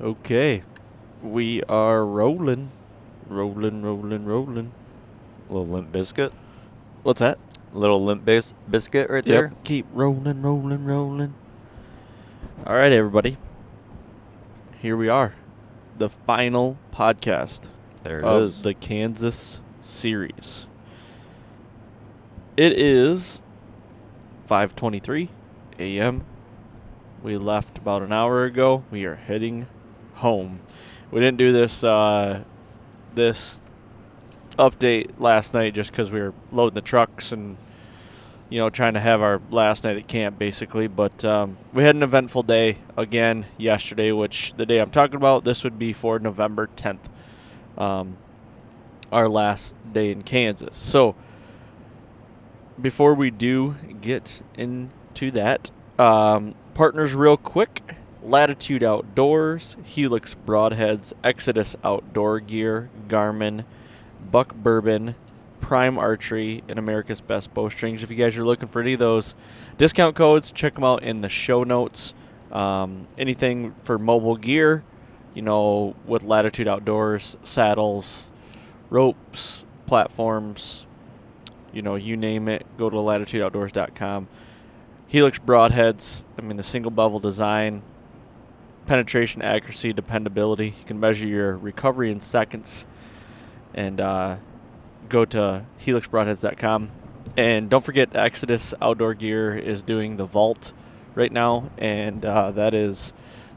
Okay, we are rolling, rolling, rolling, rolling. little limp biscuit. What's that? Little limp bis- biscuit right there. Yep. Keep rolling, rolling, rolling. All right, everybody. Here we are, the final podcast There it of is. the Kansas series. It is 5:23 a.m. We left about an hour ago. We are heading home. We didn't do this uh, this update last night just because we were loading the trucks and you know trying to have our last night at camp basically. But um, we had an eventful day again yesterday, which the day I'm talking about this would be for November 10th, um, our last day in Kansas. So before we do get into that, um, partners real quick. Latitude Outdoors, Helix Broadheads, Exodus Outdoor Gear, Garmin, Buck Bourbon, Prime Archery, and America's Best Bowstrings. If you guys are looking for any of those discount codes, check them out in the show notes. Um, anything for mobile gear, you know, with Latitude Outdoors, saddles, ropes, platforms, you know, you name it, go to latitudeoutdoors.com. Helix broadheads, I mean, the single bevel design, penetration, accuracy, dependability. You can measure your recovery in seconds and uh, go to helixbroadheads.com. And don't forget, Exodus Outdoor Gear is doing the Vault right now, and uh, that is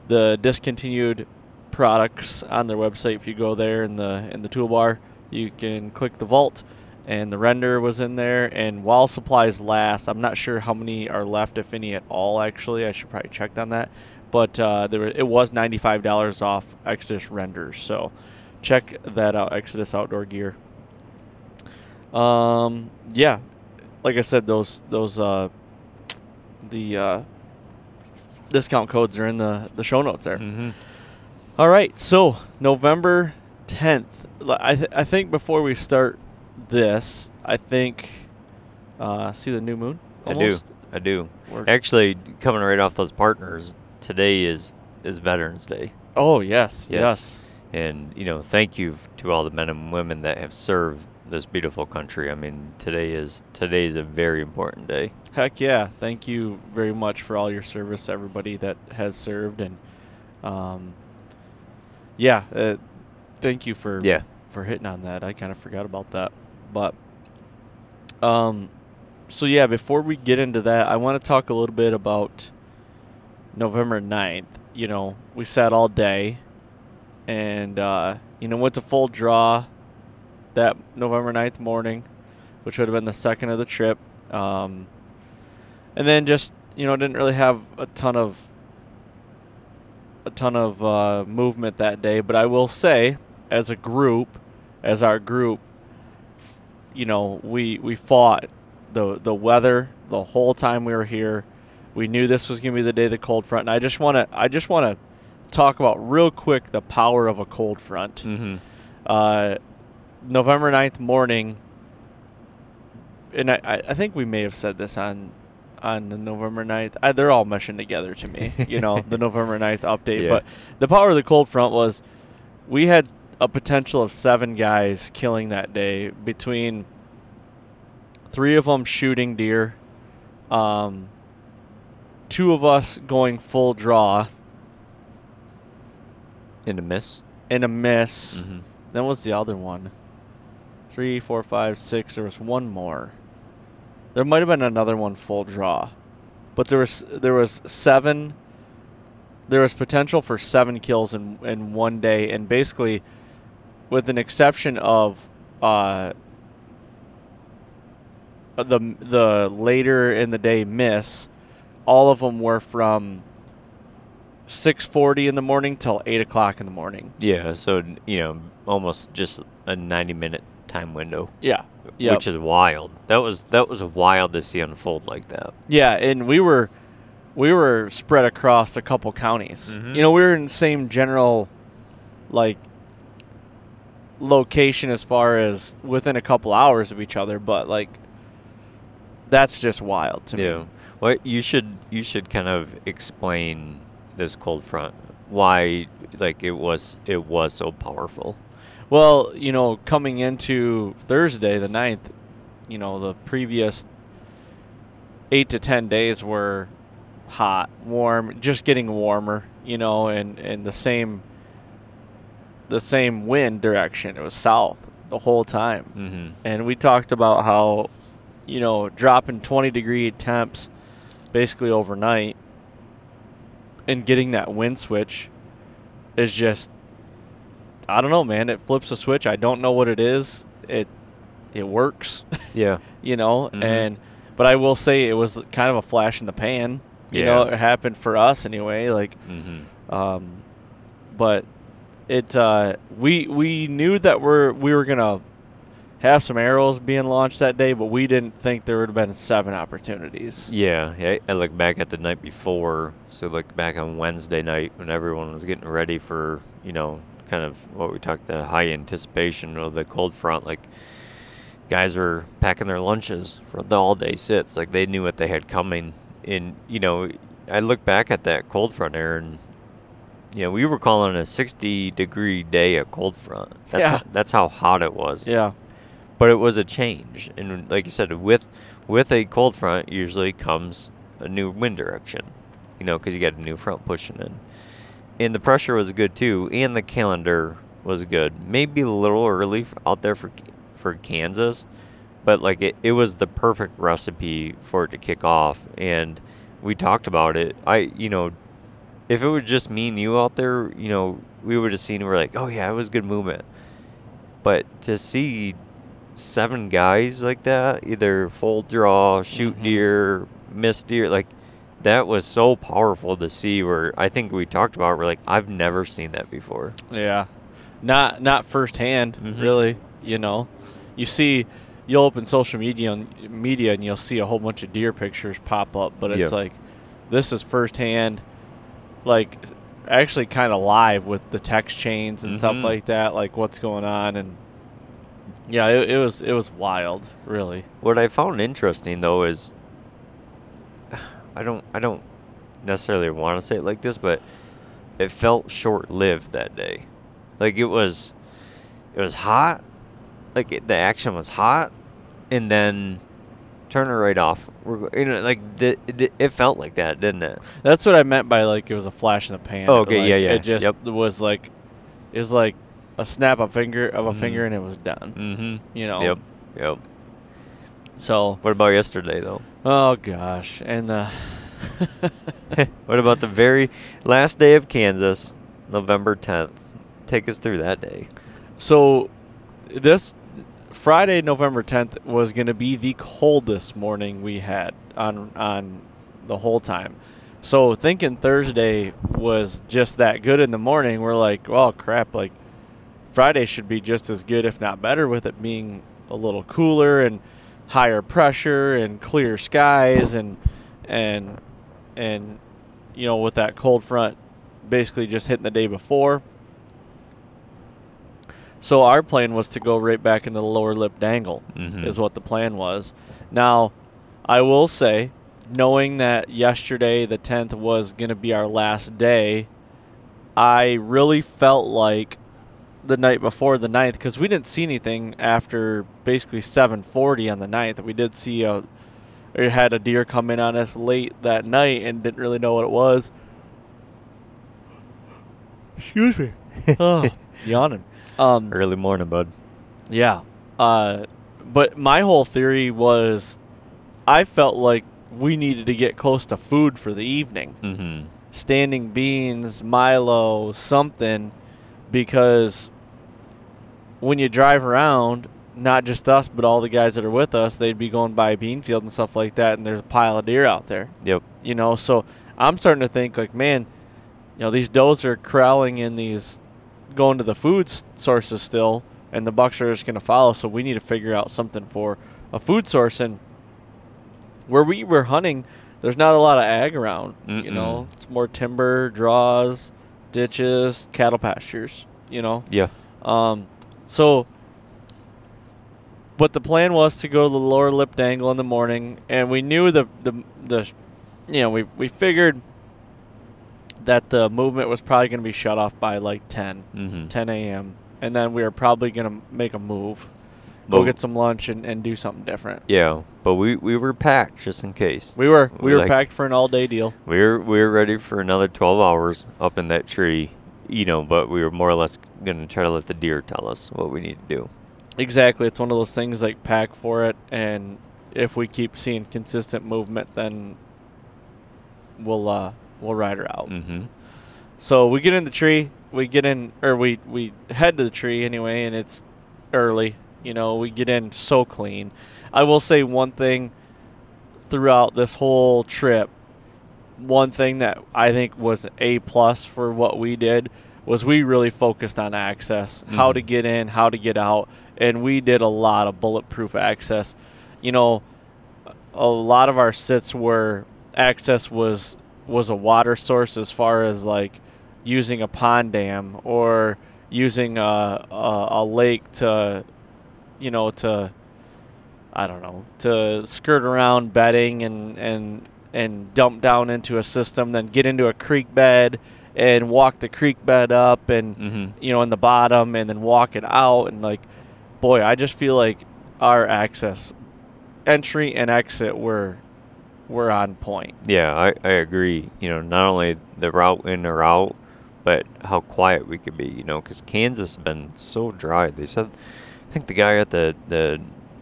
the discontinued products on their website. If you go there in the in the toolbar, you can click the Vault, and the render was in there. And while supplies last, I'm not sure how many are left, if any at all. Actually, I should probably check on that. But uh, there it was $95 off Exodus renders, so check that out. Exodus Outdoor Gear. Um, yeah, like I said, those those uh, the uh, discount codes are in the the show notes there. Mm-hmm. All right, so November 10th. L- I, th- I think before we start this, I think uh, see the new moon. I do. I do. We're- Actually, coming right off those partners, today is is Veterans Day, oh yes, Yes. yes, and you know, thank you to all the men and women that have served this beautiful country. I mean, today is today is a very important day. Heck yeah! Thank you very much for all your service, everybody that has served, and um, yeah, uh, thank you for Yeah. for hitting on that. I kind of forgot about that, but um, so yeah, before we get into that, I want to talk a little bit about November 9th. You know, we sat all day, and uh, you know went to full draw that November 9th morning, which would have been the second of the trip. Um, and then just you know didn't really have a ton of a ton of uh, movement that day. But I will say as a group, as our group, you know, we we fought the the weather the whole time we were here. We knew this was going to be the day of the cold front, and I just want to I just want to talk about real quick the power of a cold front. Mm-hmm. Uh, November 9th morning, and I, I I think we may have said this on on the November 9th. I, they're all meshing together to me, you know, the November 9th update. Yeah. But the power of the cold front was we had a potential of seven guys killing that day between three of them shooting deer, um, two of us going full draw In a miss. and a miss. Mm-hmm. Then what's the other one? Three, four, five, six. There was one more. There might have been another one full draw, but there was there was seven. There was potential for seven kills in in one day, and basically, with an exception of uh, the the later in the day miss, all of them were from six forty in the morning till eight o'clock in the morning. Yeah, so you know, almost just a ninety-minute time window, Yeah. Yep. which is wild. That was that was wild to see unfold like that. Yeah, and we were we were spread across a couple counties. Mhm. You know, we were in the same general like location as far as within a couple hours of each other, but like that's just wild to Yeah. me. Well, you should you should kind of explain this cold front, why like it was it was so powerful. Well, you know, coming into Thursday the 9th, you know, the previous 8 to 10 days were hot, warm, just getting warmer, you know, and and the same the same wind direction. It was south the whole time. Mm-hmm. And we talked about how you know, dropping 20 degree temps basically overnight and getting that wind switch is just I don't know, man. It flips a switch. I don't know what it is. It it works, Yeah. you know, Mhm. and but I will say it was kind of a flash in the pan. You know, Yeah. it happened for us anyway. Like Mm-hmm. um, but it uh, we we knew that we're we were gonna have some arrows being launched that day, but we didn't think there would have been seven opportunities. Yeah, yeah. I look back at the night before, so look back on Wednesday night when everyone was getting ready for, you know, kind of what we talked the high anticipation of the cold front. Like guys were packing their lunches for the all day sits, like they knew what they had coming. And you know, I look back at that cold front there, and you know, we were calling a 60 degree day a cold front. That's Yeah. how, that's how hot it was Yeah, but it was a change. And like you said with with a cold front usually comes a new wind direction you know because you got a new front pushing in. And the pressure was good too and the calendar was good. Maybe a little early out there for for kansas but like it, it was the perfect recipe for it to kick off. And we talked about it. I you know if it was just me and you out there you know we would have seen we're like oh yeah it was good movement. But to see seven guys like that, either full draw, shoot Mhm. deer, miss deer, like that was so powerful to see. Where I think we talked about, we're like, I've never seen that before. yeah, not not firsthand, Mhm. really. You know, you see, you'll open social media and media and you'll see a whole bunch of deer pictures pop up, but it's Yeah. like this is firsthand, like actually kind of live with the text chains and stuff Mhm. like that, like what's going on and. Yeah, it, it was it was wild, really. What I found interesting though is, I don't, I don't necessarily want to say it like this, but it felt short-lived that day. Like it was, it was hot. Like it, the action was hot, and then turn it right off. We're you know like the, it, it felt like that, didn't it? That's what I meant by like it was a flash in the pan. Oh, okay, Like, yeah, yeah, It just yep. was like it was like a snap of finger of a Mhm. finger and it was done. Mm-hmm. You know. Yep. Yep. So What about yesterday though? oh gosh, and the what about the very last day of Kansas, November 10th? Take us through that day. so this Friday, November tenth, was going to be the coldest morning we had on on the whole time. So thinking Thursday was just that good in the morning, we're like, well, crap, like Friday should be just as good, if not better, with it being a little cooler and higher pressure and clear skies and and and you know with that cold front basically just hitting the day before. So our plan was to go right back into the lower lip dangle, Mhm. is what the plan was. Now, I will say, knowing that yesterday the 10th was going to be our last day, I really felt like the night before the 9th because we didn't see anything after basically 7:40 on the 9th. We did see a or had a deer come in on us late that night and didn't really know what it was. Excuse me. oh, yawning. Um, Early morning, bud. yeah. Uh, but my whole theory was I felt like we needed to get close to food for the evening. Mm-hmm. Standing beans, Milo, something, because when you drive around, not just us, but all the guys that are with us, they'd be going by a bean field and stuff like that, and there's a pile of deer out there. Yep. You know, so I'm starting to think like, man, you know, these does are corralling in these, going to the food sources still, and the bucks are just going to follow. So we need to figure out something for a food source. And where we were hunting, there's not a lot of ag around. You Mm-mm. know, it's more timber, draws, ditches, cattle pastures. You know, Yeah. um, so, but the plan was to go to the lower lip dangle in the morning, and we knew the the the, you know, we we figured that the movement was probably going to be shut off by like 10, Mm-hmm. 10 a.m. And then we were probably going to make a move, go get some lunch, and, and do something different. Yeah, but we, we were packed just in case. We were we We were like- packed for an all day deal. We were we were ready for another twelve hours up in that tree, you know. But we were more or less gonna try to let the deer tell us what we need to do. Exactly, it's one of those things like pack for it, and if we keep seeing consistent movement, then we'll uh we'll ride her out. Mm-hmm. So we get in the tree, we get in, or we we head to the tree anyway, and it's early. You know, we get in so clean. I will say one thing throughout this whole trip. One thing that I think was a plus for what we did was we really focused on access, how Mhm. to get in, how to get out, and we did a lot of bulletproof access. You know, a lot of our sits were access was was a water source as far as like using a pond dam or using a, a, a lake to you know to I don't know to skirt around bedding and and and dump down into a system then get into a creek bed and walk the creek bed up and Mm-hmm. you know in the bottom and then walk it out and like boy I just feel like our access entry and exit were were on point Yeah, I, I agree. You know, not only the route in or out, but how quiet we could be. You know, because Kansas has been so dry. They said, I think the guy at the the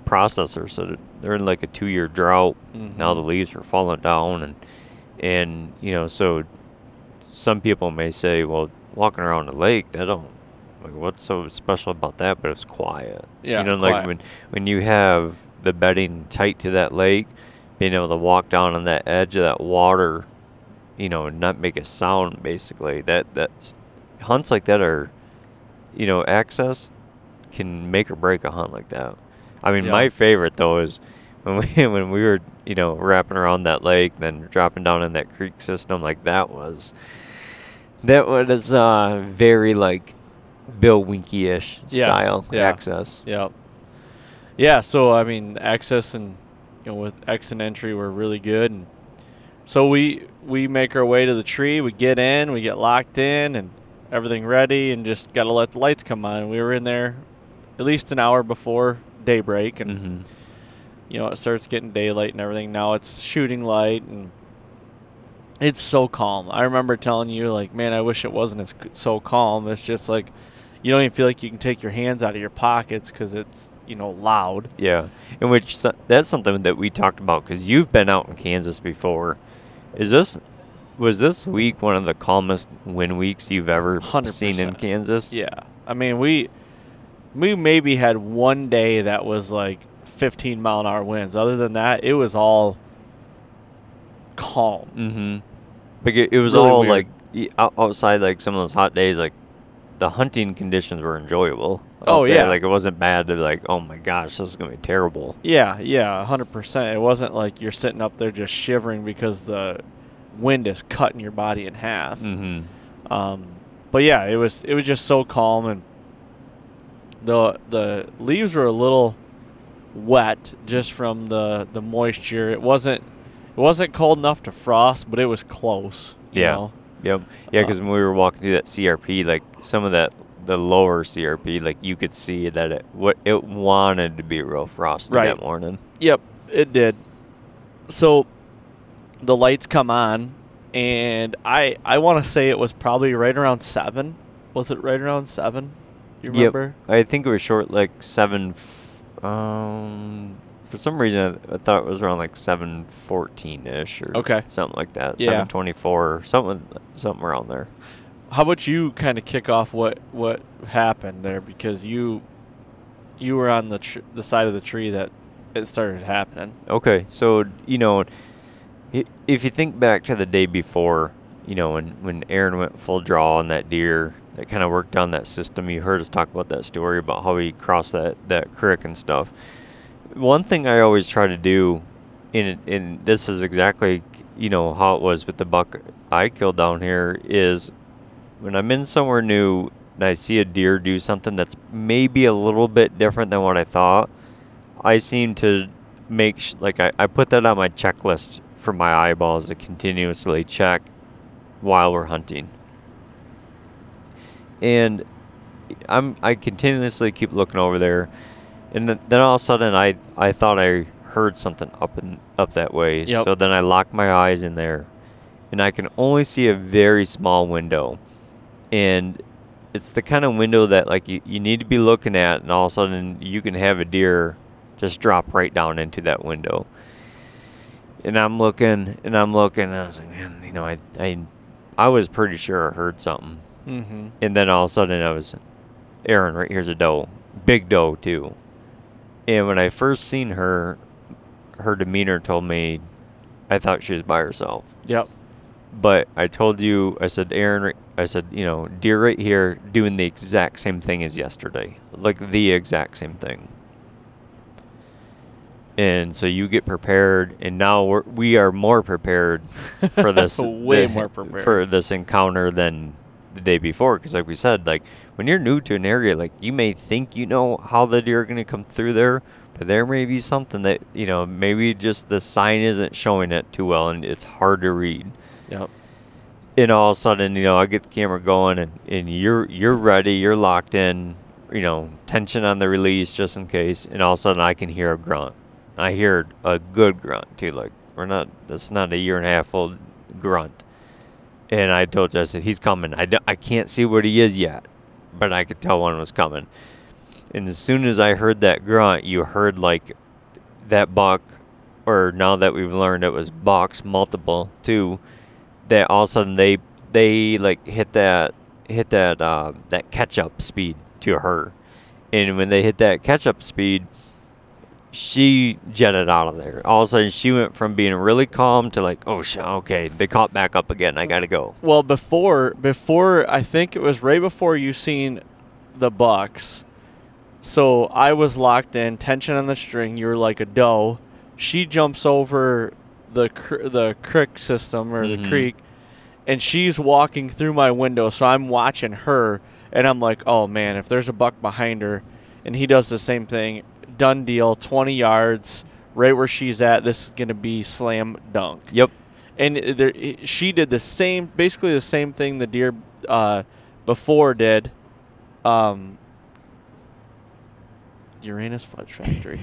processor so they're in like a two year drought. Now Mhm. the leaves are falling down, and and you know, so some people may say, well, walking around the lake, that don't. Like, what's so special about that? But it's quiet. Yeah, You know, like when when you have the bedding tight to that lake, being able to walk down on that edge of that water, you know, and not make a sound. Basically, that that hunts like that are, you know, access can make or break a hunt like that. I mean, Yeah. my favorite though is when we when we were you know wrapping around that lake, then dropping down in that creek system. Like that was that was uh, very like Bill Winke-ish Yes, style yeah. access. Yeah. Yeah, so I mean, access and you know with exit and entry were really good, and so we we make our way to the tree. We get in, we get locked in, and everything ready, and just got to let the lights come on. We were in there at least an hour before daybreak, and hmm you know it starts getting daylight and everything. Now it's shooting light, and it's so calm. I remember telling you like, man, I wish it wasn't as so calm. It's just like you don't even feel like you can take your hands out of your pockets because it's you know loud. Yeah, in which that's something that we talked about because you've been out in Kansas before. Is this was this week one of the calmest wind weeks you've ever seen in Kansas? Yeah, I mean we we maybe had one day that was like 15 mile an hour winds. Other than that, it was all calm. Mm-hmm. But it, it was Really all weird. like outside, like some of those hot days, like the hunting conditions were enjoyable. Oh, yeah. like it wasn't bad to be like, oh my gosh, this is gonna be terrible. Yeah, yeah, hundred percent. It wasn't like you're sitting up there just shivering because the wind is cutting your body in half. Mm-hmm. Um, but yeah, it was it was just so calm and the the leaves were a little wet just from the the moisture. It wasn't it wasn't cold enough to frost, but it was close. you Yeah. know? Yep. Yeah, Uh, because when we were walking through that CRP, like some of that, the lower CRP, like you could see that it what it wanted to be real frosty Right. that morning. Yep, it did. So the lights come on, and I I want to say it was probably right around seven. Was it right around seven? You Yep. I think it was short, like seven. F- um, for some reason, I, I thought it was around like seven fourteen ish or Okay. something like that. Yeah. Seven twenty four, something, something around there. How about you kind of kick off what what happened there because you you were on the tr- the side of the tree that it started happening. Okay, so you know, if you think back to the day before, you know, when when Aaron went full draw on that deer, that kind of worked down that system. You heard us talk about that story about how he crossed that that creek and stuff. One thing I always try to do, in in this is exactly you know how it was with the buck I killed down here is when I'm in somewhere new and I see a deer do something that's maybe a little bit different than what I thought. I seem to make sh- like I, I put that on my checklist for my eyeballs to continuously check while we're hunting. And I'm I continuously keep looking over there, and then all of a sudden I I thought I heard something up and up that way. Yep. So then I lock my eyes in there, and I can only see a very small window, and it's the kind of window that like you, you need to be looking at, and all of a sudden you can have a deer just drop right down into that window. And I'm looking and I'm looking and I was like, man, you know, I I I was pretty sure I heard something. Mm-hmm. And then all of a sudden I was Aaron, right here's a doe. Big doe too. And when I first seen her her demeanor told me I thought she was by herself. Yep. But I told you, I said, Aaron, I said, you know, deer right here doing the exact same thing as yesterday. Like the exact same thing. And so you get prepared, and now we're, we are more prepared for this. Way the- more prepared. For this encounter than the day before. Because, like we said, like when you're new to an area, like you may think you know how the deer are going to come through there, but there may be something that, you know, maybe just the sign isn't showing it too well, and it's hard to read Yep. and all of a sudden, you know, I get the camera going and, and you're you're ready, you're locked in, you know, tension on the release just in case, and all of a sudden I can hear a grunt. I hear a good grunt too, like we're not that's not a year and a half old grunt. And I told said, he's coming. I, I can't see what he is yet, but I could tell one was coming. And as soon as I heard that grunt, you heard like that buck, or now that we've learned it was bucks, multiple, too, that all of a sudden they they like hit that hit that uh, that catch up speed to her, and when they hit that catch up speed, she jetted out of there. All of a sudden, she went from being really calm to like, oh shit, okay, they caught back up again. I gotta go. Well, before before I think it was right before you seen the bucks. So I was locked in, tension on the string. You were like a doe. She jumps over the cr- the creek system or Mhm. the creek, and she's walking through my window. So I'm watching her, and I'm like, oh man, if there's a buck behind her, and he does the same thing, done deal, 20 yards, right where she's at. This is gonna be slam dunk Yep. and there, she did the same, basically the same thing the deer uh, before did. Um, Uranus Fudge Factory.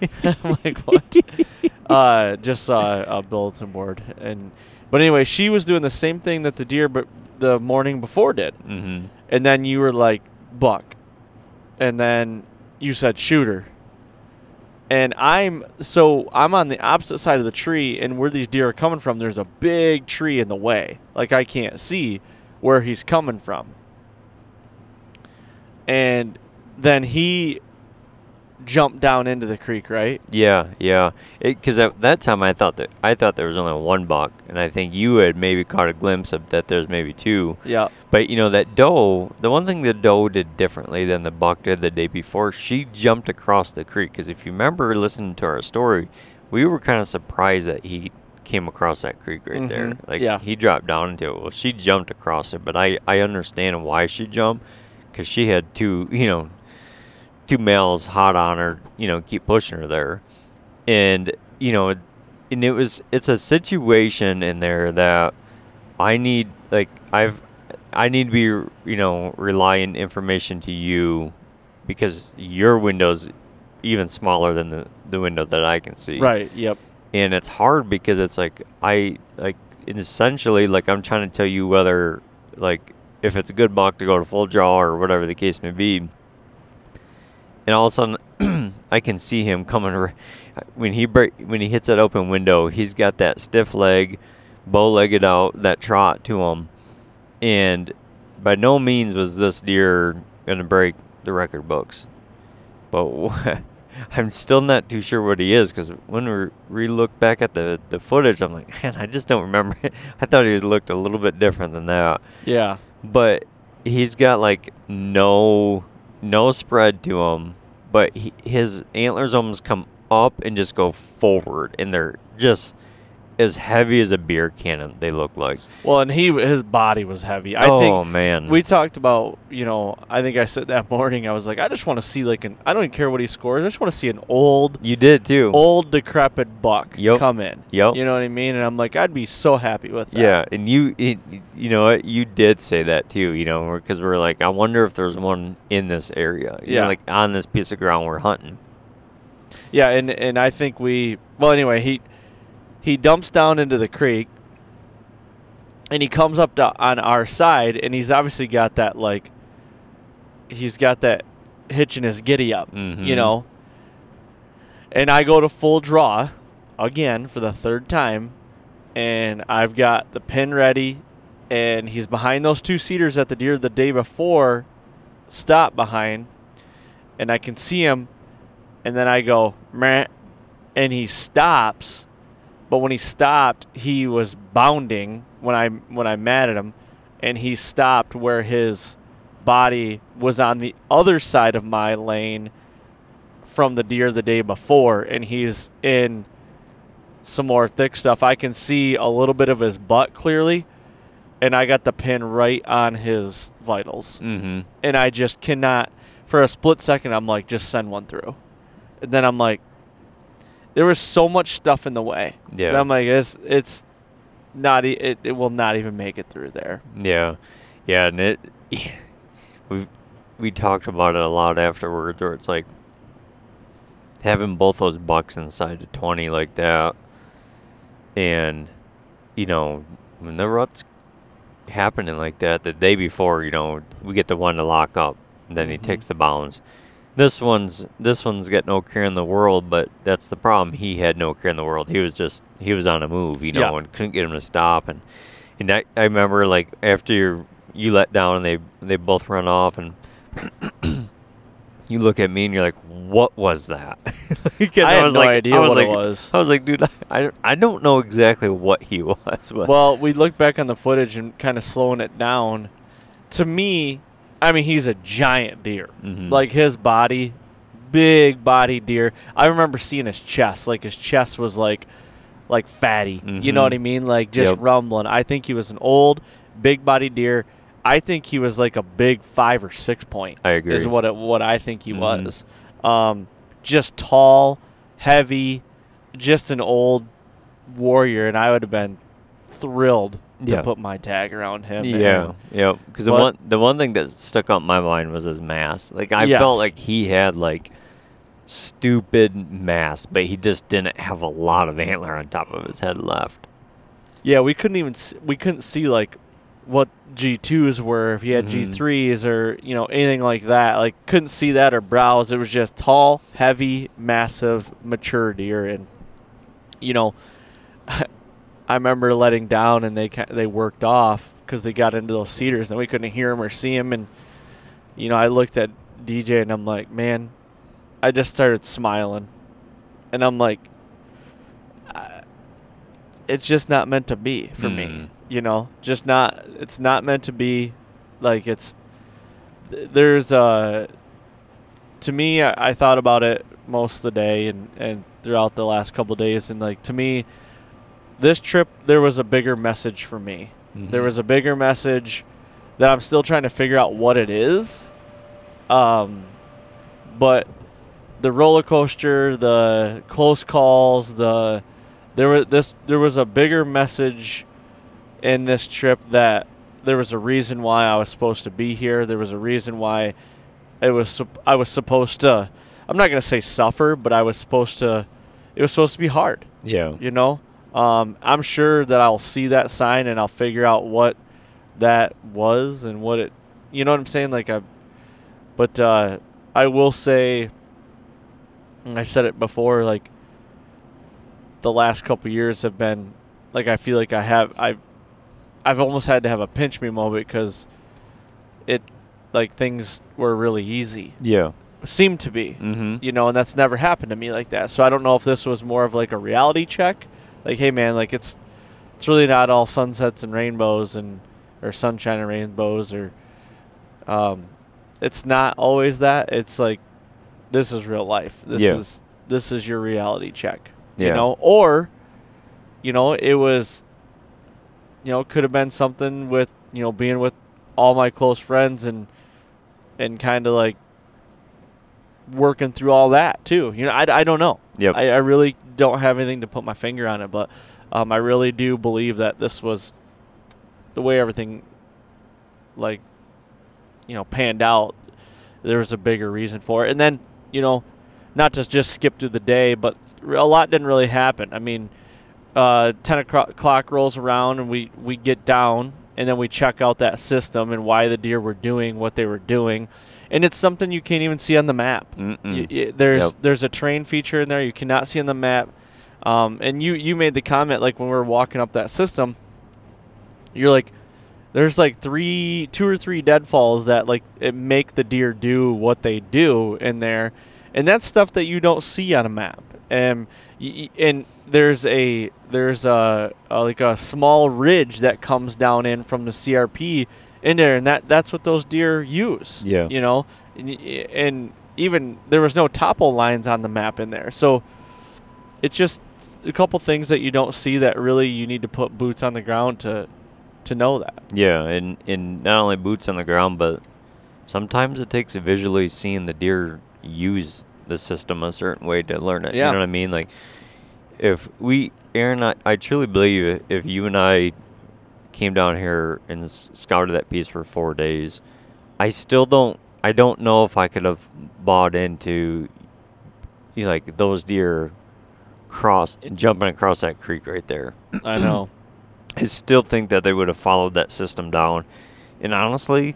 I'm like what? uh, just saw a bulletin board, and but anyway, she was doing the same thing that the deer, but the morning before did, Mm-hmm. and then you were like buck, and then you said shooter. And I'm so I'm on the opposite side of the tree, and where these deer are coming from, there's a big tree in the way. Like I can't see where he's coming from. And then he jumped down into the creek, right? Yeah, yeah. Because at that time I thought that I thought there was only one buck, and I think you had maybe caught a glimpse of that. There's maybe two. Yeah. But you know that doe, the one thing the doe did differently than the buck did the day before, she jumped across the creek. Because if you remember listening to our story, we were kind of surprised that he came across that creek right there. Mhm, Like yeah. he dropped down into it. Well, she jumped across it, but I I understand why she jumped, because she had two you know two males hot on her, you know, keep pushing her there, and you know, and it was it's a situation in there that I need like I've I need to be you know relying information to you because your window's even smaller than the the window that I can see. Right. Yep. And it's hard because it's like I like essentially like I'm trying to tell you whether like if it's a good buck to go to full draw or whatever the case may be. And all of a sudden, I can see him coming when he break when he hits that open window. He's got that stiff leg, bow legged out, that trot to him, and by no means was this deer gonna break the record books. But I'm still not too sure what he is because when we re look back at the, the footage, I'm like, man, I just don't remember. I thought he looked a little bit different than that. Yeah. But he's got like no no spread to him, but he, his antlers almost come up and just go forward, and they're just as heavy as a beer cannon. They look like. Well, and he his body was heavy. I oh think man, we talked about, you know, I think I said that morning. I was like, I just want to see like an. I don't even care what he scores. I just want to see an old, you did too. old decrepit buck Yep. come in. Yep. You know what I mean? And I'm like, I'd be so happy with that. Yeah, and you, it, you know what, you did say that too. You know, because we're like, I wonder if there's one in this area. You know, Yeah. like on this piece of ground we're hunting. Yeah, and and I think we. Well, anyway, he he dumps down into the creek, and he comes up to, on our side, and he's obviously got that like. He's got that hitch in his giddy up, Mhm. you know. And I go to full draw, again for the third time, and I've got the pin ready, and he's behind those two cedars that the deer the day before stopped behind, and I can see him, and then I go meh, and he stops, but when he stopped, he was bounding when I when I mad at him, and he stopped where his body was on the other side of my lane from the deer the day before, and he's in some more thick stuff. I can see a little bit of his butt clearly, and I got the pin right on his vitals Mm-hmm. and I just cannot. For a split second, I'm like, just send one through. And then I'm like, there was so much stuff in the way. Yeah. that I'm like, it's it's not. e- It, it will not even make it through there. Yeah, yeah, and it we we talked about it a lot afterwards, where it's like having both those bucks inside the twenty like that, and you know when the rut's happening like that, the day before, you know, we get the one to lock up, and then he Mhm. takes the bounds. This one's this one's got no care in the world, but that's the problem. He had no care in the world. He was just he was on a move, you know, Yeah. and couldn't get him to stop. And and I, I remember like after you you let down and they they both run off and you look at me and you're like, what was that? Like, I had was no like, idea I was what like, it was. I was like, dude, I, I don't know exactly what he was, but Well, we look back on the footage and kind of slowing it down. To me, I mean, he's a giant deer. Mhm. Like his body, big body deer. I remember seeing his chest. Like his chest was like, like fatty. You know Mhm. what I mean? Like just Yep. rumbling. I think he was an old, big body deer. I think he was like a big five or six point. I agree. Is what it, what I think he Mhm. was. Um, just tall, heavy, just an old warrior, and I would have been thrilled to Yeah. put my tag around him. Yeah, yeah. Because the one the one thing that stuck out in my mind was his mass. Like I Yes. felt like he had like stupid mass, but he just didn't have a lot of antler on top of his head left. Yeah, we couldn't even s we couldn't see like what G twos were if he had Mhm. G threes or you know anything like that. Like couldn't see that or brows. It was just tall, heavy, massive, mature deer, and you know, I remember letting down and they they worked off because they got into those cedars and we couldn't hear them or see them. And you know, I looked at DJ and I'm like, man, I just started smiling, and I'm like, it's just not meant to be for me. Mm. You know, just not. It's not meant to be. Like it's there's uh to me I, I thought about it most of the day and and throughout the last couple of days and like to me this trip there was a bigger message for me there Mhm. was a bigger message that i'm still trying to figure out what it is um but the roller coaster the close calls the there was this there was a bigger message in this trip that there was a reason why I was supposed to be here. There was a reason why it was I was supposed to I'm not going to say suffer, but I was supposed to it was supposed to be hard, Yeah. you know? Um, I'm sure that I'll see that sign and I'll figure out what that was and what it you know what I'm saying like I but uh I will say I said it before like the last couple years have been like I feel like I have I've I've almost had to have a pinch me moment because it like things were really easy Yeah. seemed to be Mm-hmm. you know and that's never happened to me like that so I don't know if this was more of like a reality check like hey man like it's it's really not all sunsets and rainbows and or sunshine and rainbows or um it's not always that. It's like this is real life. This Yeah. is this is your reality check Yeah. you know? Or you know it was you know could have been something with you know being with all my close friends and and kind of like working through all that too. You know i, I don't know Yep. I, I really don't have anything to put my finger on it but um, i really do believe that this was the way everything like you know panned out there was a bigger reason for it. And then you know not to just skip through the day but a lot didn't really happen. I mean uh, 10 o'clock clock rolls around and we, we get down and then we check out that system and why the deer were doing what they were doing and it's something you can't even see on the map. There's Yep. there's a train feature in there you cannot see on the map. Um, and you you made the comment like when we were walking up that system you're like there's like three two or three deadfalls that like it make the deer do what they do in there. And that's stuff that you don't see on a map. And and there's a there's a, a like a small ridge that comes down in from the CRP in there and that that's what those deer use Yeah. you know and, and even there was no topo lines on the map in there so it's just a couple things that you don't see that really you need to put boots on the ground to to know that Yeah, and and not only boots on the ground, but sometimes it takes visually seeing the deer use the system a certain way to learn it. Yeah. You know what I mean? Like if we, Aaron, I, I truly believe if you and I came down here and scouted that piece for four days, I still don't. I don't know if I could have bought into, you know, like those deer cross and jumping across that creek right there. i know I still think that they would have followed that system down. And honestly,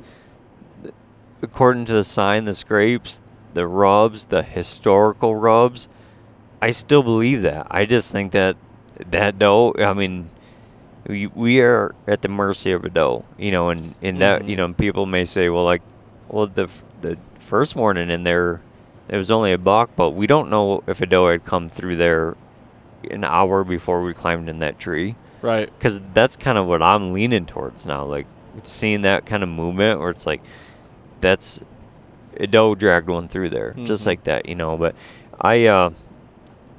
according to the sign, the scrapes, the rubs, the historical rubs, I still believe that. I just think that that doe, I mean, we, we are at the mercy of a doe, you know, and, and that, you Mhm. know, people may say, well, like, well, the, f- the first morning in there, it was only a buck, but we don't know if a doe had come through there an hour before we climbed in that tree right because that's kind of what I'm leaning towards now. Like seeing that kind of movement where it's like that's a doe dragged one through there, just Mhm. like that, you know. But I, uh,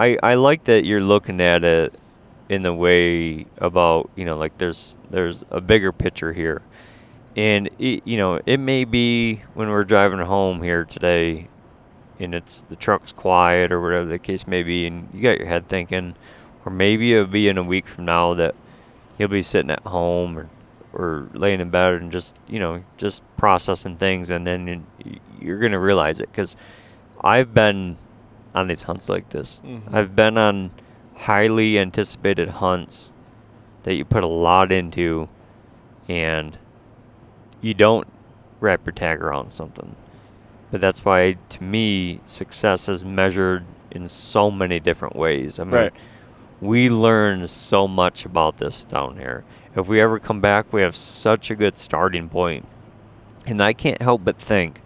I, I like that you're looking at it in the way about you know like there's there's a bigger picture here, and it, you know it may be when we're driving home here today, and it's the truck's quiet or whatever the case may be, and you got your head thinking or maybe it'll be in a week from now that you'll be sitting at home or or laying in bed and just you know just processing things and then you- you're gonna realize it because I've been on these hunts like this. Mhm. I've been on highly anticipated hunts that you put a lot into and you don't wrap your tag around something. But that's why to me success is measured in so many different ways. I mean Right. we learn so much about this down here. If we ever come back, we have such a good starting point. And I can't help but think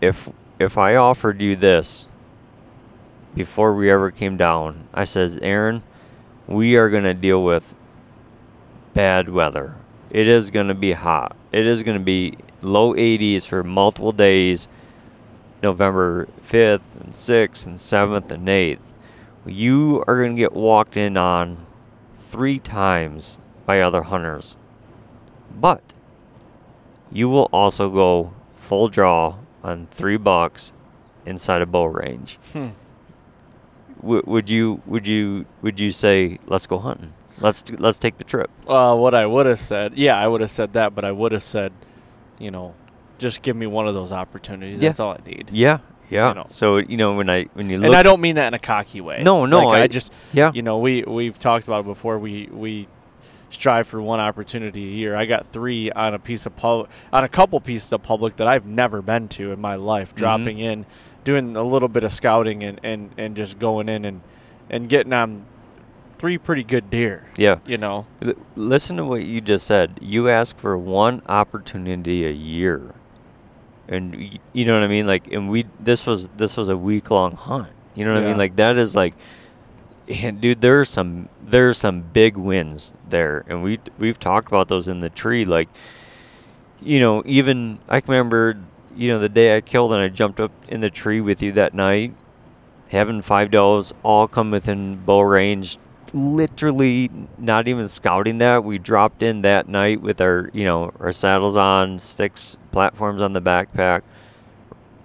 if if I offered you this before we ever came down, I says, Aaron, we are going to deal with bad weather. It is going to be hot. It is going to be low 80s for multiple days, November 5th and 6th and 7th and 8th. You are going to get walked in on three times by other hunters. But you will also go full draw on three bucks inside a bow range. Hmm. W- would you would you would you say let's go hunting? Let's t- let's take the trip. Uh, what I would have said, yeah, I would have said that, but I would have said, you know, just give me one of those opportunities. Yeah. That's all I need. Yeah, yeah. You know. So you know when I when you look, And I don't mean that in a cocky way. No, no, Like, I, I- just, yeah, you know, we we've talked about it before. We we strive for one opportunity a year. I got three on a piece of pub, on a couple pieces of public that I've never been to in my life. Mhm. Dropping in, doing a little bit of scouting, and and and just going in and and getting on three pretty good deer. yeah. You know, L- listen to what you just said. You ask for one opportunity a year, and y- you know what I mean. Like, and we this was this was a week long hunt. You know what I mean? Like that is like, and dude, there are some there are some big wins there, and we we've talked about those in the tree. Like, you know, even I can remember, you know, the day I killed and I jumped up in the tree with you that night, having five does all come within bow range literally not even scouting that. We dropped in that night with our, you know, our saddles on, sticks, platforms on the backpack.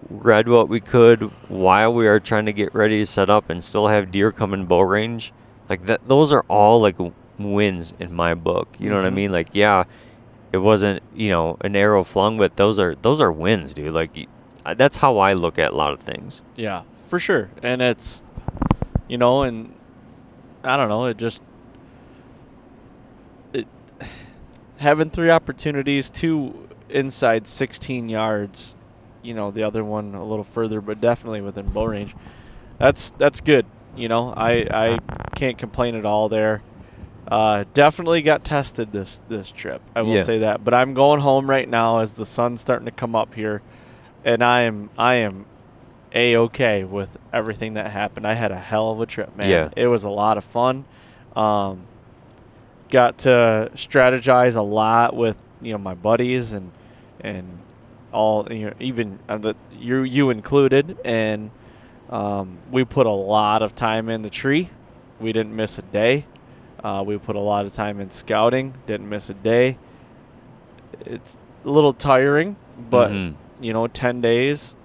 Read what we could while we are trying to get ready to set up and still have deer come in bow range. Like that, those are all like wins in my book. You know what I Mhm. mean? Like, yeah, it wasn't, you know, an arrow flung, but those are those are wins, dude. Like, that's how I look at a lot of things. yeah, for sure. And it's, you know, and I don't know. It just it having three opportunities, two inside 16 yards. You know, the other one a little further, but definitely within bow range. That's that's good. You know, I I can't complain at all there. Uh, definitely got tested this this trip. I will Yeah. say that. But I'm going home right now as the sun's starting to come up here, and I am I am a okay with everything that happened. I had a hell of a trip, man. Yeah. It was a lot of fun. Um, got to strategize a lot with you know my buddies and and all you know even uh, the you you included and um, we put a lot of time in the tree. We didn't miss a day. Uh, we put a lot of time in scouting. Didn't miss a day. It's a little tiring, but Mhm. you know, ten days.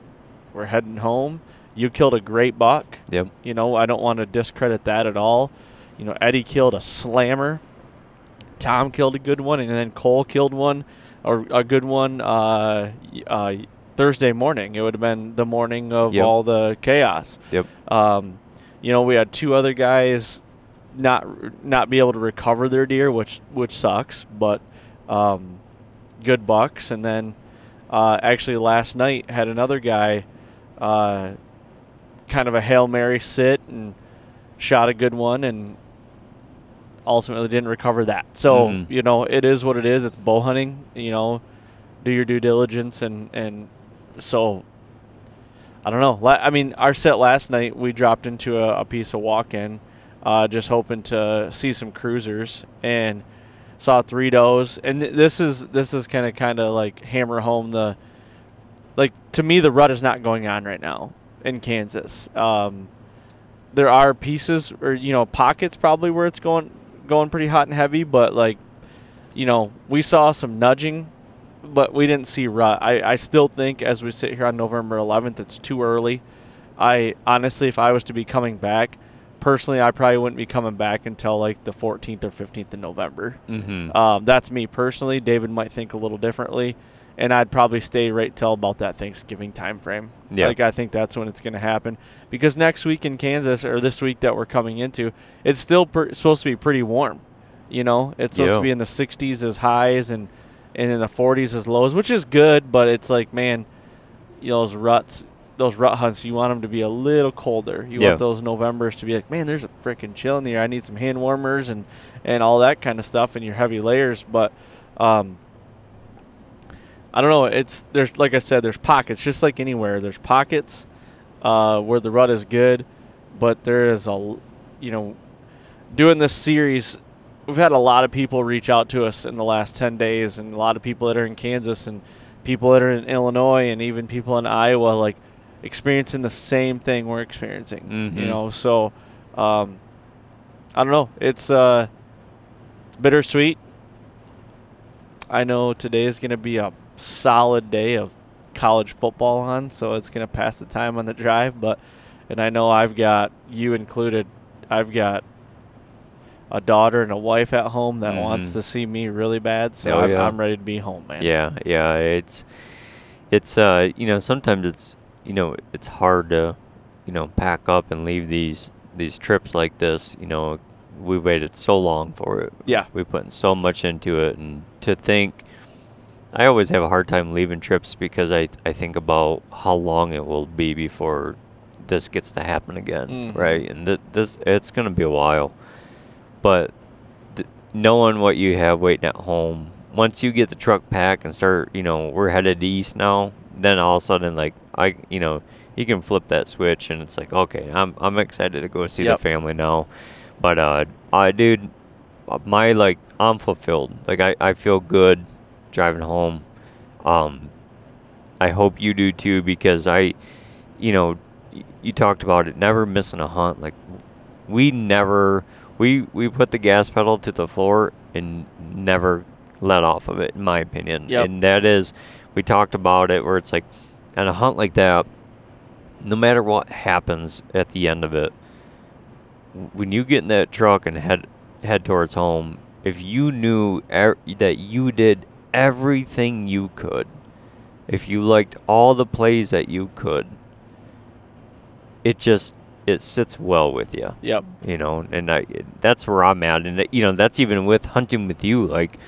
We're heading home. You killed a great buck. Yep. You know, I don't want to discredit that at all. You know, Eddie killed a slammer. Tom killed a good one, and then Cole killed one, or a good one. Uh, uh, Thursday morning. It would have been the morning of Yep. all the chaos. Yep. Um, you know, we had two other guys not not be able to recover their deer, which which sucks, but um, good bucks. And then uh, actually last night had another guy, uh, kind of a hail mary sit and shot a good one and ultimately didn't recover that. So Mhm. you know, it is what it is. It's bow hunting. You know, do your due diligence and and so I don't know. I mean, our set last night, we dropped into a, a piece of walk-in, uh, just hoping to see some cruisers, and saw three does. And th- this is this is kind of kind of like hammer home the, like to me, the rut is not going on right now in Kansas. Um, there are pieces or you know pockets probably where it's going going pretty hot and heavy, but like, you know, we saw some nudging but we didn't see rut. I, I still think as we sit here on November 11th, it's too early. I honestly, if I was to be coming back, personally, I probably wouldn't be coming back until like the 14th or 15th of November. Mm-hmm. Um, that's me personally. David might think a little differently, and I'd probably stay right till about that Thanksgiving time frame. Yeah. Like I think that's when it's going to happen because next week in Kansas or this week that we're coming into, it's still per- supposed to be pretty warm. You know, it's supposed Yeah. to be in the 60s as highs and and in the 40s as lows, which is good. But it's like, man, you know, those ruts, those rut hunts, you want them to be a little colder. You Yeah. want those Novembers to be like, man, there's a freaking chill in the air. I need some hand warmers and and all that kind of stuff and your heavy layers. But um, I don't know. It's there's like I said, there's pockets, just like anywhere. There's pockets uh, where the rut is good, but there is a, you know, doing this series, we've had a lot of people reach out to us in the last ten days, and a lot of people that are in Kansas and people that are in Illinois and even people in Iowa, like experiencing the same thing we're experiencing. Mhm. You know, so um, I don't know. It's uh, bittersweet. I know today is going to be a solid day of college football on, so it's going to pass the time on the drive. But, and I know I've got you included. I've got a daughter and a wife at home that wants Mhm. to see me really bad, so Oh, I'm, yeah. I'm ready to be home, man. Yeah, yeah. It's it's uh you know sometimes it's you know it's hard to you know pack up and leave these these trips like this. You know we waited so long for it. Yeah. we put so much into it, and to think. I always have a hard time leaving trips because I, I think about how long it will be before this gets to happen again, Mhm. right? And th- this it's gonna be a while, but th- knowing what you have waiting at home, once you get the truck packed and start, you know, we're headed east now. Then all of a sudden, like I, you know, you can flip that switch and it's like, okay, I'm I'm excited to go see Yep. the family now. But uh, I dude, uh, my like I'm fulfilled. Like I I feel good driving home. Um, I hope you do too because I, you know, y- you talked about it never missing a hunt. Like we never we we put the gas pedal to the floor and never let off of it in my opinion. Yep. And that is we talked about it where it's like on a hunt like that no matter what happens at the end of it when you get in that truck and head head towards home if you knew er- that you did everything you could if you liked all the plays that you could it just it sits well with you Yep. you know and i that's where i'm at and you know that's even with hunting with you like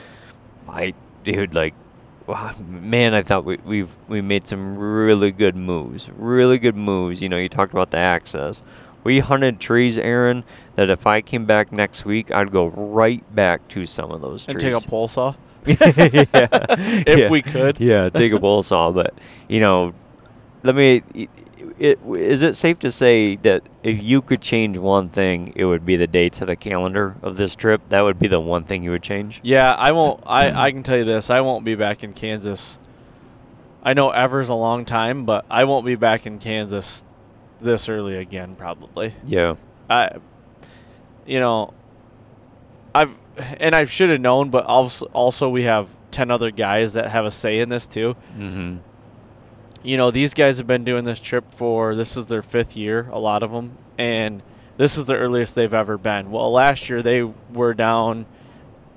i dude like man i thought we, we've we made some really good moves really good moves you know you talked about the access we hunted trees aaron that if i came back next week i'd go right back to some of those And trees take a pole saw yeah. if yeah. we could. Yeah, take a bull saw, but you know, let me. It, is it safe to say that if you could change one thing, it would be the dates of the calendar of this trip? That would be the one thing you would change. Yeah, I won't. I, I can tell you this: I won't be back in Kansas. I know ever's a long time, but I won't be back in Kansas this early again. Probably. Yeah. I, you know, I've and I should have known, but also also we have ten other guys that have a say in this too. Mm-hmm. You know, these guys have been doing this trip for this is their fifth year, a lot of them, and this is the earliest they've ever been. Well, last year they were down.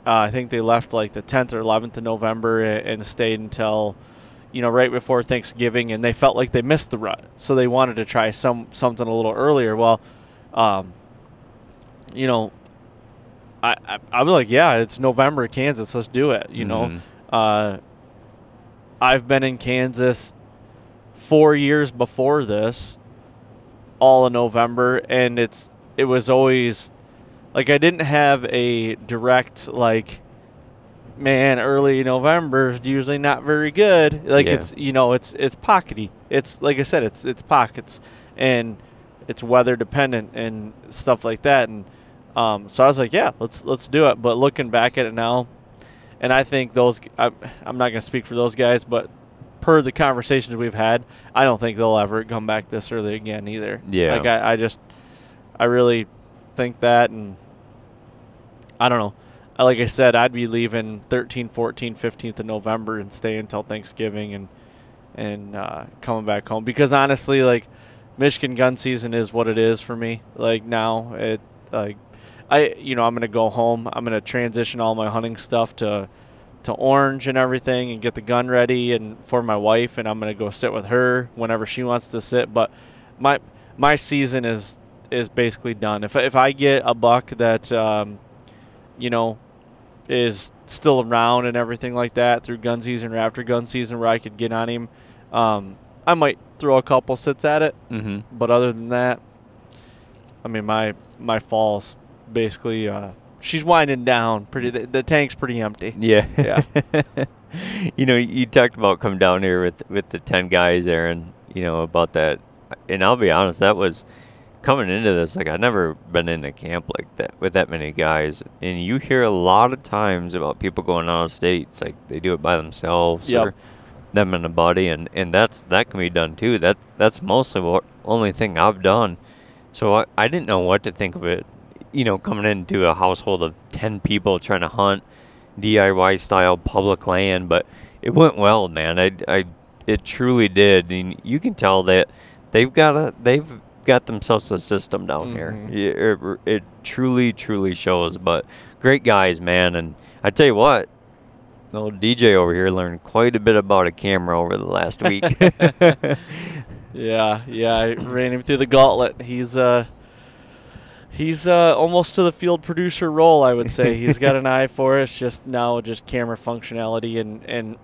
Uh, I think they left like the 10th or 11th of November and, stayed until, you know, right before Thanksgiving, and they felt like they missed the rut, so they wanted to try some something a little earlier. Well, um, you know, I, I I was like, yeah, it's November, Kansas, let's do it. You know, Mhm. uh, I've been in Kansas four years before this, all in November, and it's it was always like I didn't have a direct like man early November is usually not very good. Like Yeah. it's you know it's it's pockety. It's like I said it's it's pockets and it's weather dependent and stuff like that and um, so I was like yeah let's let's do it. But looking back at it now, and I think those I, I'm not gonna speak for those guys, but per the conversations we've had, I don't think they'll ever come back this early again either. Yeah. like I, I just I really think that and I don't know. Like I said, I'd be leaving 13, 14, 15th of November and stay until Thanksgiving and and uh, coming back home because honestly, like Michigan gun season is what it is for me. Like now, it like I you know I'm gonna go home. I'm gonna transition all my hunting stuff to to Orange and everything and get the gun ready and for my wife and I'm gonna go sit with her whenever she wants to sit. But my my season is is basically done. If if I get a buck that um, you know is still around and everything like that through gun season or after gun season where I could get on him, um, I might throw a couple sits at it. Mhm. But other than that, I mean my my fall's basically uh, she's winding down. Pretty. The, the tank's pretty empty. Yeah. Yeah. you know, you talked about coming down here with with the ten guys, Aaron. You know about that, and I'll be honest, that was coming into this. Like I've never been in a camp like that with that many guys, and you hear a lot of times about people going out of state. It's like they do it by themselves Yep. or them and a buddy, and and that's that can be done too. That that's mostly what only thing I've done. So I, I didn't know what to think of it. You know, coming into a household of ten people trying to hunt DIY style public land, but it went well, man. I, I it truly did, and you can tell that they've got a they've got themselves a system down Mhm. here. It, it, it truly, truly shows. But great guys, man, and I tell you what. Old DJ over here learned quite a bit about a camera over the last week. Yeah, yeah. I ran him through the gauntlet. He's uh, he's uh, almost to the field producer role. I would say he's got an eye for it. It's just now just camera functionality and and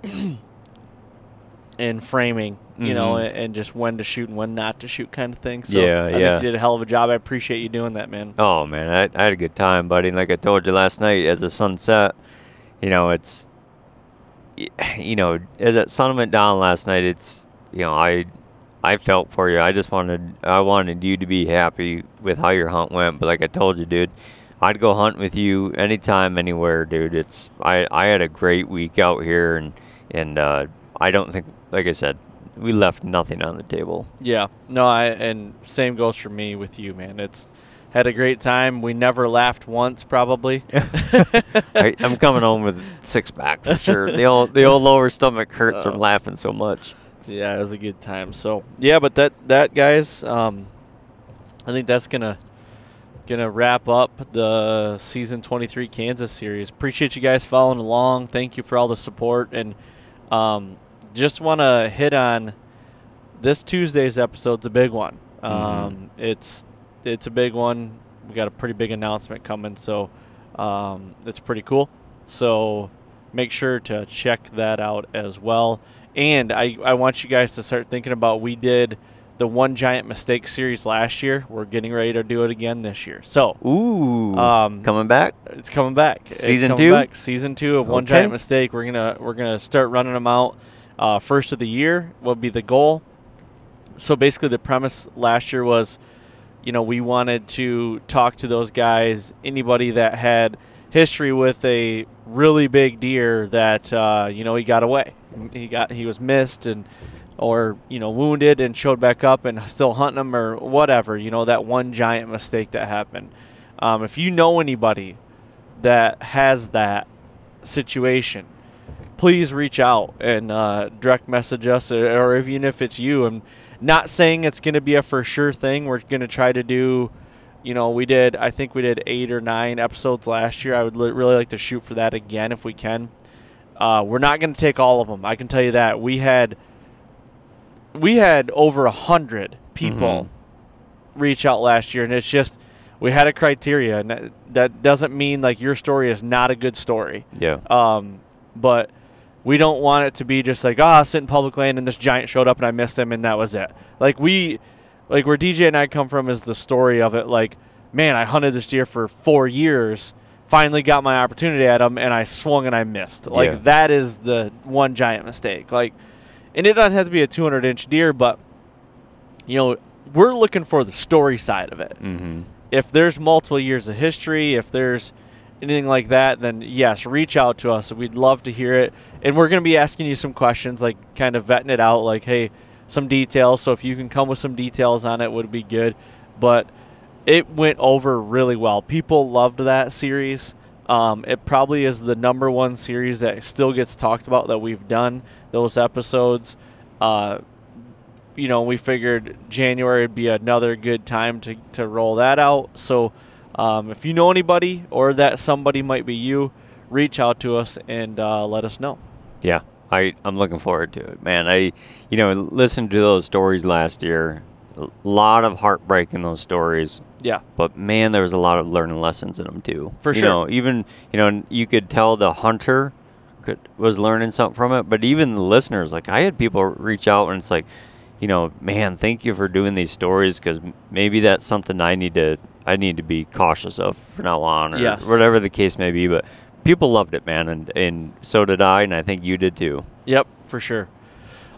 and framing, you know, Mhm. and, and just when to shoot and when not to shoot, kind of thing. So Yeah, I yeah. think you did a hell of a job. I appreciate you doing that, man. Oh man, I, I had a good time, buddy. And like I told you last night, as the sun set, you know, it's, you know, as that sun went down last night, it's, you know, I, I felt for you. I just wanted, I wanted you to be happy with how your hunt went. But like I told you, dude, I'd go hunt with you anytime, anywhere, dude. It's, I, I had a great week out here, and and uh, I don't think, like I said, we left nothing on the table. Yeah. No, I and same goes for me with you, man. It's had a great time. We never laughed once, probably. I, I'm coming home with six pack for sure. The old the old lower stomach hurts from Oh. laughing so much. Yeah, it was a good time. So yeah, but that that guys, um, I think that's gonna gonna wrap up the season 23 Kansas series. Appreciate you guys following along. Thank you for all the support and um, just want to hit on this Tuesday's episode's a big one. Um, It's it's a big one. We got a pretty big announcement coming, so um, it's pretty cool. So make sure to check that out as well. And I, I want you guys to start thinking about we did the one giant mistake series last year. We're getting ready to do it again this year. So Ooh, um, coming back. it's coming back. Season coming two? back. Season two of One Giant Mistake. We're gonna we're gonna start running them out. Uh, first of the year will be the goal. So basically, the premise last year was, you know, we wanted to talk to those guys, anybody that had history with a really big deer that uh, you know he got away, he got he was missed and or you know wounded and showed back up and still hunting them or whatever. You know that one giant mistake that happened. Um, if you know anybody that has that situation, please reach out and uh, direct message us, or, or even if it's you. I'm not saying it's going to be a for sure thing. We're going to try to do, you know, we did, I think we did eight or nine episodes last year. I would li- really like to shoot for that again if we can. Uh, we're not going to take all of them. I can tell you that we had we had over a hundred people reach out last year, and it's just we had a criteria, and that, that doesn't mean like your story is not a good story. Yeah. Um, but we don't want it to be just like, ah, I sit in public land and this giant showed up and I missed him and that was it. Like we, like where DJ and I come from is the story of it. Like, man, I hunted this deer for four years, finally got my opportunity at him, and I swung and I missed. Like Yeah. that is the one giant mistake. Like, and it doesn't have to be a 200 inch deer, but you know, we're looking for the story side of it Mm-hmm. if there's multiple years of history, if there's anything like that, then yes, reach out to us. We'd love to hear it. And we're going to be asking you some questions, like kind of vetting it out, like, hey, some details. So if you can come with some details on it, would be good. But it went over really well. People loved that series. Um, it probably is the number one series that still gets talked about that we've done those episodes. Uh, you know, we figured January would be another good time to, to roll that out. So, um, if you know anybody or that somebody might be you, reach out to us and uh, let us know. Yeah. I I'm looking forward to it, man. I you know listened to those stories last year. A lot of heartbreak in those stories. Yeah. But man, there was a lot of learning lessons in them too. For you sure. know, even you know you could tell the hunter could was learning something from it, but even the listeners, like I had people reach out and it's like, you know, man, thank you for doing these stories because maybe that's something I need to I need to be cautious of from now on, or Yes. whatever the case may be. But people loved it, man, and and so did I, and I think you did too. Yep, for sure.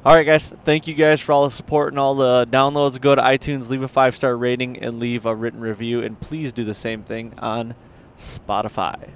All right, guys. Thank you guys for all the support and all the downloads. Go to iTunes, leave a five star rating, and leave a written review. And please do the same thing on Spotify.